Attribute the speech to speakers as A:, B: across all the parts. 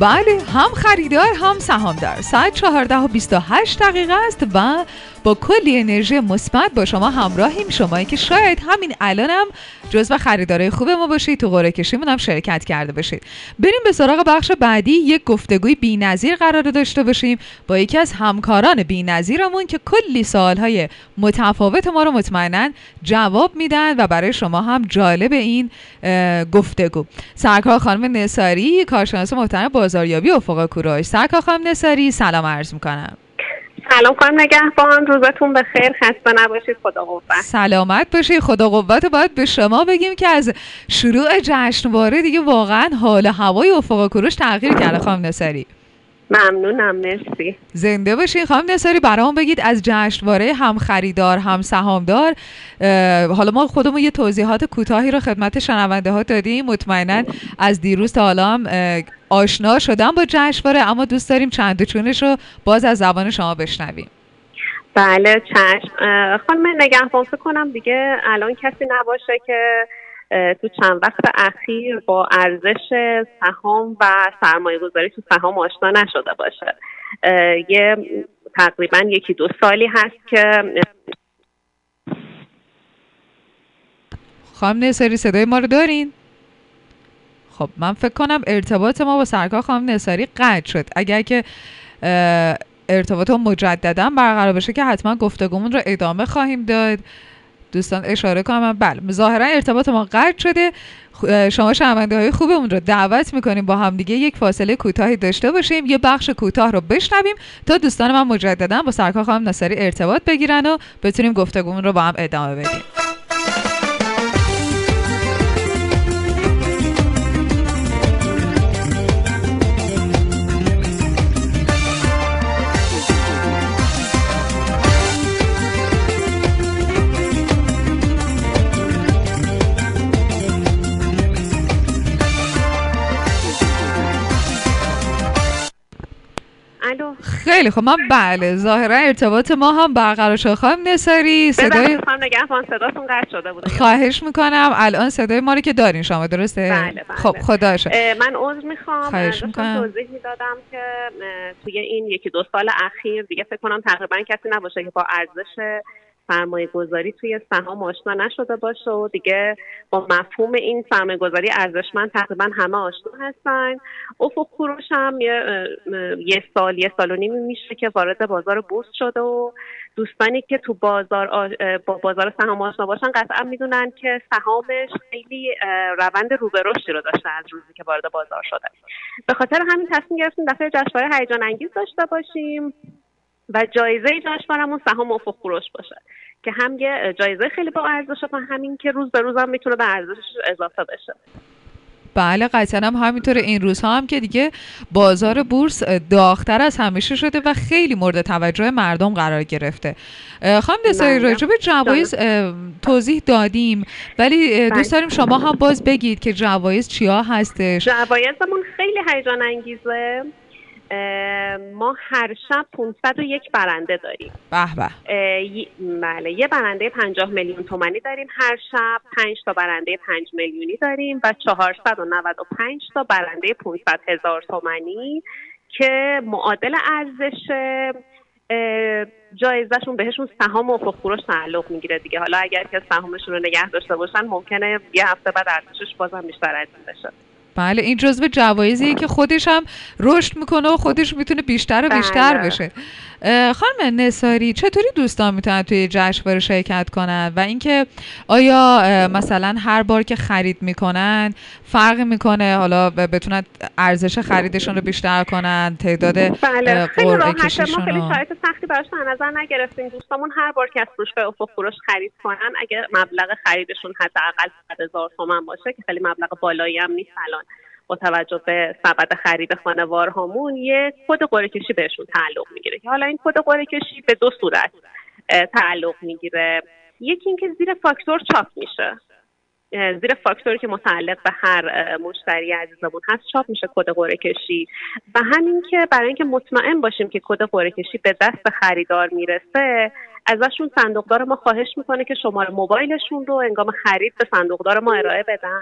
A: بله هم خریدار هم سهامدار. ساعت 14 و 28 دقیقه است و با کلی انرژی مثبت با شما همراهیم. شمایی که شاید همین الانم جزو خریدارای خوب ما باشید. تو قرعه کشیمون هم شرکت کرده باشید. بریم به سراغ بخش بعدی. یک گفتگوی بی‌نظیر قرار داشته باشیم با یکی از همکاران بی‌نظیرمون که کلی سوالهای متفاوت ما رو مطمئنا جواب میدن و برای شما هم جالب این گفتگو. سرکار خانم نصاری کارشناس محترم بازاریابی افق کوروش. سرکار خانم نصاری سلام عرض می‌کنم.
B: سلام خانم نگهبان روزتون بخیر. خسته نباشید. خدا قوت.
A: سلامت باشید. خدا قوت. باید به شما بگیم که از شروع جشنواره دیگه واقعا حال هوای افق کوروش تغییر کرده خانم نصاری
B: ممنونم مرسی.
A: زنده باشین. خانم نصاری برام بگید از جشنواره هم خریدار هم سهامدار. حالا ما خودمون یه توضیحات کوتاهی رو خدمت شنونده ها دادیم. مطمئنا از دیروز تا حالا هم آشنا شدم با جشنواره اما دوست داریم چند چونش رو باز از زبان شما بشنویم.
B: بله چشم. خانم نگهبان فکر کنم دیگه الان کسی نباشه که تو چند وقت اخیر با ارزش سهام و سرمایه گذاری تو سهام آشنا نشده باشه. یه تقریبا یکی دو سالی هست که
A: خانم نصاری صدای ما رو دارین؟ خب من فکر کنم ارتباط ما با سرکار خانم نصاری قطع شد. اگر که ارتباط مجددا برقرار بشه که حتما گفتگومون رو ادامه خواهیم داد. دوستان اشاره کنم. بله ظاهرا ارتباط ما قطع شده. شما شنونده های خوبمون رو دعوت می‌کنیم با همدیگه یک فاصله کوتاهی داشته باشیم. یه بخش کوتاه رو بشنویم تا دوستان من مجددا با سرکار خانم نصری ارتباط بگیرن و بتونیم گفتگومون رو با هم ادامه بدیم. خیلی خب من بله ظاهرا ارتباط ما هم برقرار شد. خانم نصاری
B: صدای نگهبان صداتون قطع شده بود
A: خواهش می‌کنم. الان صدای ما رو که دارین شما درسته؟
B: بله بله.
A: خب خدا
B: من عذر می‌خوام. خواهش می‌کنم. توضیح می‌دادم که توی این یکی دو سال اخیر دیگه فکر کنم تقریبا کسی نباشه که با ارزش سرمایه گذاری توی سهام آشنا نشده باشه و دیگه با مفهوم این سرمایه گذاری ارزشمند تقریبا همه آشنا هستن. افق کوروش هم یه, سال یه سال و نیمی میشه که وارد بازار بورس شده و دوستانی که تو بازار با بازار سهام آشنا باشن قطعا می‌دونن که سهامش خیلی روند رو به رشدی رو داشته از روزی که وارد بازار شده. به خاطر همین تصمیم گرفتیم دفعه جشنواره هیجان انگیز داشته باشیم. و جایزه جشنوارمون سهام افق کوروش باشه. که هم یه جایزه خیلی با ارزش و همین که روز به روز هم می‌تونه به ارزشش اضافه بشه.
A: بله قطعا هم همینطور این روزها هم که دیگه بازار بورس داغتر از همیشه شده و خیلی مورد توجه مردم قرار گرفته. خانم دسایی راجع به جوایز توضیح دادیم. ولی دوست داریم شما هم باز بگید که جوایز چیا هستش؟
B: جوایزمون خیلی هیجان انگیزه. ما هر شب 501 برنده داریم.
A: به به.
B: بله یه برنده 50 میلیون تومانی داریم. هر شب 5 تا برنده 5 میلیونی داریم و 495 تا برنده 500 هزار تومانی که معادل ارزش جایزشون بهشون سهام و فروش تعلق می‌گیره دیگه. حالا اگر که سهامشون رو نگه داشته باشن ممکنه یه هفته بعد ارزشش بازم بیشتر از این بشه.
A: بله این جزو جوایزیه که خودش هم رشد می‌کنه و خودش می‌تونه بیشتر و بیشتر بله. بشه خانم نصاری چطوری دوستان می‌تونن توی جشنواره شرکت کنن؟ و اینکه آیا مثلا هر بار که خرید می‌کنن فرق می‌کنه حالا بتونن ارزش خریدشون رو بیشتر کنن تعداد
B: بله خیلی راحته ما خیلی شرایط سختی براش نظر نگرفتیم. دوستامون هر بار که از فروشگاه افق فروش خرید کنن اگه مبلغ خریدشون حداقل 100 هزار تومن باشه که خیلی مبلغ بالایی هم نیست الان. با توجه به سبد خرید خانوارهامون یه کد قرعه کشی بهشون تعلق می‌گیره حالا این کد قرعه کشی به دو صورت تعلق می‌گیره. یکی اینکه زیر فاکتور چاپ میشه. زیر فاکتوری که متعلق به هر مشتری عزیزمون هست چاپ میشه کد قرعه کشی. و همین که برای اینکه مطمئن باشیم که کد قرعه کشی به دست خریدار می‌رسه ازشون صندوقدار ما خواهش می‌کنه که شماره موبایلشون رو انگام خرید به صندوقدار ما ارائه بدن.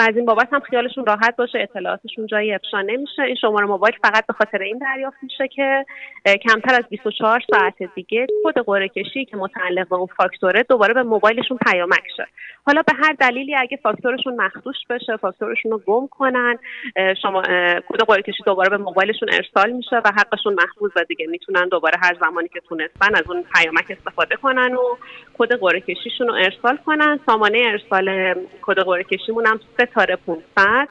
B: و از این بابت هم خیالشون راحت باشه اطلاعاتشون جایی افشا نمیشه. این شماره موبایل فقط به خاطر این دریافت میشه که کمتر از 24 ساعت دیگه کد قرعه کشی که متعلق به اون فاکتوره دوباره به موبایلشون پیامک شه. حالا به هر دلیلی اگه فاکتورشون مخدوش بشه فاکتورشون رو گم کنن شما کد قرعه کشی دوباره به موبایلشون ارسال میشه و حقشون محفوظ و دیگه می‌تونن دوباره هر زمانی که تونستن از اون پیامک استفاده کنن و کد قرعه کشیشون رو ارسال کنن. سامانه ارسال کد قرعه کشیمون هم ستاره 500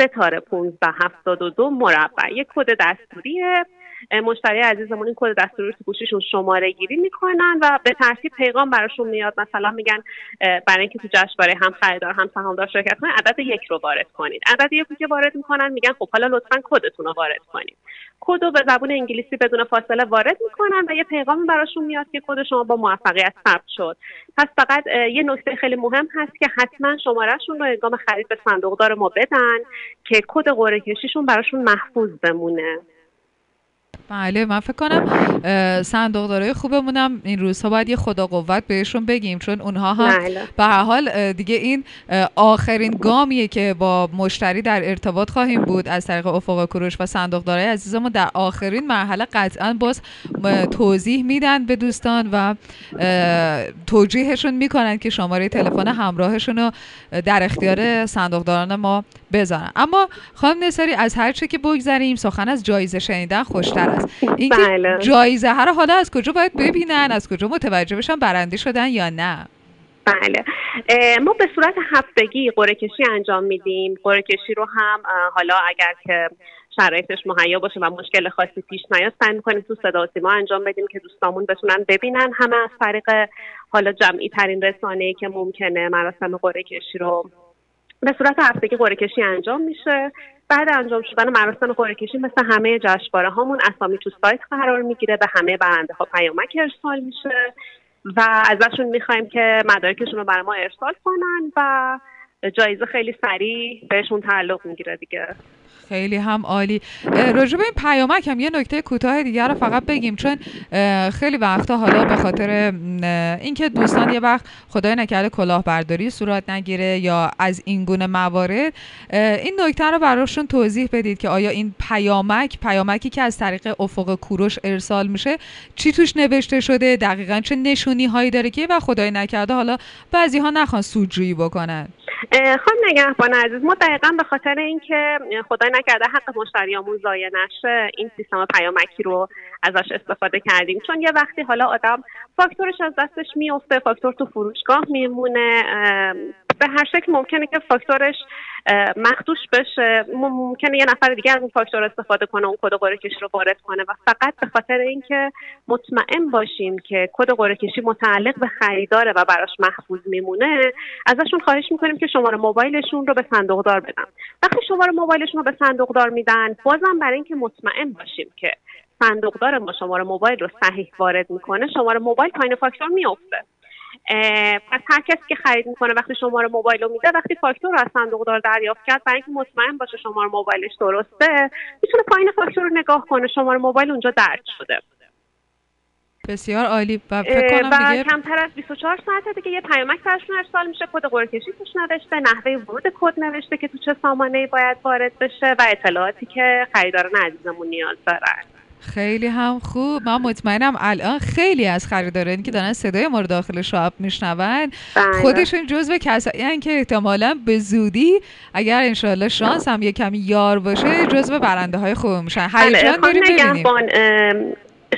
B: ستاره 1572 مربع. یک کد دستوریه مشتری عزیزمون این کد دستوری رو تو گوشیشون شماره گیری می‌کنن و به ترتیب پیغام براشون میاد. مثلا میگن برای اینکه تو جشنواره هم خریدار هم سهامدار شرکت کنید عدد یک رو وارد کنید. عدد یک که وارد می‌کنن میگن خب حالا لطفا کدتون رو وارد کنید. کد رو به زبون انگلیسی بدون فاصله وارد می‌کنن و یه پیغامی براشون میاد که کد شما با موفقیت ثبت شد. پس فقط یه نکته خیلی مهم هست که حتما شمارهشون رو هنگام خرید به صندوقدار ما بدن که کد قرعه کشیشون براشون محفوظ بمونه.
A: بله من فکر کنم صندوقدارای خوبمونم. این روزها باید یه خدا قوت بهشون بگیم چون اونها هم بله. به هر حال دیگه این آخرین گامیه که با مشتری در ارتباط خواهیم بود از طریق افق کروش و صندوقدارای عزیزمون. در آخرین مرحله قطعا باز توضیح میدن به دوستان و توجیهشون می‌کنن که شماره تلفن همراهشون رو در اختیار صندوقداران ما بذارن. اما خانم نصاری از هر چه که بگذریم سخن از جایزه شنیدن خوشتر است. اینکه بله. جایزه ها رو حالا از کجا باید ببینن از کجا متوجه بشن برنده شدن یا نه؟
B: بله. ما به صورت هفتگی قرعه کشی انجام میدیم. قرعه کشی رو هم حالا اگر که شرایطش مهیا باشه و مشکل خاصی پیش نیاد سعی می‌کنیم تو صدا ما انجام بدیم که دوستامون بتونن ببینن. همه از طریق حالا جمعی ترین رسانه ای که ممکنه مراسم قرعه کشی رو به صورت هفتگی قرعه کشی انجام میشه. بعد انجام شدن مراسم قرعه کشی مثل همه جشنواره هامون اسامی تو سایت قرار می‌گیره. به همه برنده ها پیامک ارسال میشه و ازشون می‌خوایم که مدارکشون رو برای ما ارسال کنن و جایزه خیلی سریع بهشون تعلق می‌گیره دیگه.
A: خیلی هم عالی. راجع این پیامک هم یه نکته کوتاه دیگر رو فقط بگیم چون خیلی وقتا حالا به خاطر اینکه دوستان یه وقت خدای نکرده کلاهبرداری صورت نگیره یا از این گونه موارد این نکته رو براشون توضیح بدید که آیا این پیامک پیامکی که از طریق افق کوروش ارسال میشه چی توش نوشته شده دقیقا چه نشونی هایی داره که و خدای نکرده حالا بعضی ها نخوان سودجویی بکنن؟
B: خانم نگهبان عزیز ما دقیقا به خاطر اینکه خدای نکرده حق مشتریامون ضایع نشه این سیستم پیامکی رو ازش استفاده کردیم. چون یه وقتی حالا آدم فاکتورش از دستش میفته فاکتور تو فروشگاه میمونه به هر شکل ممکنه که فاکتورش مخدوش بشه. ممکنه یه نفر دیگه از اون فاکتور استفاده کنه اون کد قرعه کشی رو وارد کنه. و فقط به خاطر اینکه مطمئن باشیم که کد قرعه کشی متعلق به خریداره و براش محفوظ میمونه ازشون خواهش می‌کنیم که شماره موبایلشون رو به صندوقدار بدن. وقتی شماره موبایلشون رو به صندوقدار میدن بازم برای اینکه مطمئن باشیم که صندوقدار ما شماره موبایل رو صحیح وارد می‌کنه شماره موبایل پایین فاکتور میفته پس هر کسی که خرید می‌کنه وقتی شماره موبایل رو میده وقتی فاکتور رو از صندوقدار دریافت کرد برای اینکه مطمئن باشه شماره موبایلش درسته می‌تونه پایین فاکتور رو نگاه کنه شماره موبایل اونجا درد شده.
A: بسیار عالی. و فکر کنم دیگه
B: کمتر از 24 ساعت دیگه یه پیامک براشون ارسال میشه کد توش نوشته نحوه ورود کد نوشته که تو چه سامانه باید وارد بشه و اطلاعاتی که خریداران عزیزمون نیاز دارن.
A: خیلی هم خوب من مطمئنم الان خیلی از خریدارانی که دارن صدای ما رو داخل شاپ میشنون بله. خودشون جزو کسایی که احتمالا به زودی اگر انشاءالله شانس هم یه کمی یار باشه جزو برنده های خوب میشن
B: هیجان بله. داریم ببینیم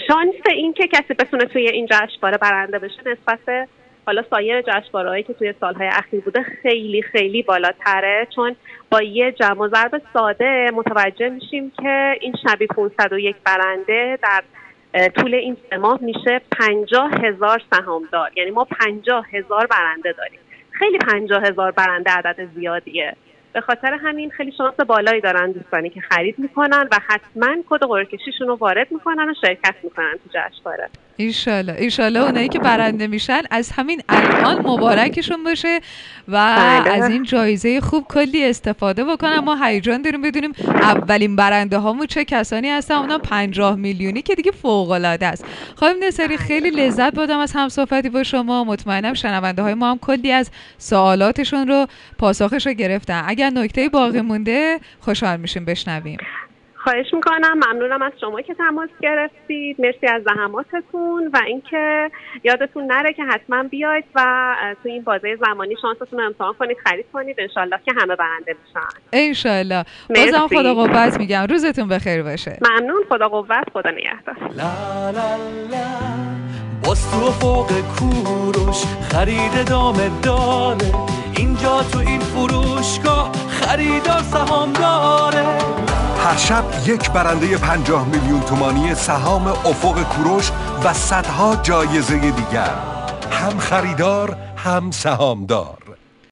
B: شانس این که کسی بتونه توی این جشنواره برنده بشه نسبت حالا سایر جشنواره‌ای که توی سالهای اخیر بوده خیلی خیلی بالاتره چون با یه جمع ضرب ساده متوجه میشیم که این شبی 501 برنده در طول این سه ماه میشه پنجاه هزار سهامدار. یعنی ما پنجاه هزار برنده داریم. خیلی پنجاه هزار برنده عدد زیادیه. به خاطر همین خیلی شانس بالایی دارن دوستانی که خرید می‌کنن و حتما کد قرعه رو وارد می‌کنن و شرکت می‌کنن تو جشنواره.
A: ایشالله ایشالله اونایی که برنده میشن از همین الان مبارکشون باشه و بله. از این جایزه خوب کلی استفاده بکنم. ما هیجان داریم بدونیم اولین برنده هامون چه کسانی هستن. اونا 50 میلیونی که دیگه فوق العاده است. خانم نصری خیلی لذت بردم از همصحبتی با شما. مطمئنم شنونده های ما هم کلی از سوالاتشون رو پاسخش رو گرفتن. اگر نکته باقی مونده خوشحال میشیم. بشنویم.
B: خواهش می‌کنم. ممنونم از شما که تماس گرفتید. مرسی از زحماتتون و اینکه یادتون نره که حتما بیاید و تو این بازه زمانی شانستون رو امتحان کنید خرید کنید. انشالله که همه برنده بشن
A: انشالله. بازم خدا قوت میگم. روزتون بخیر باشه.
B: ممنون. خدا قوت. خدا نگهدار. باز تو فوق کوروش. خرید دامه داره. اینجا تو این فروشگاه خریدار سهام داره
C: هر شب یک برنده پنجاه میلیون تومانی سهام افق کوروش و صدها جایزه دیگر. هم خریدار هم سهامدار.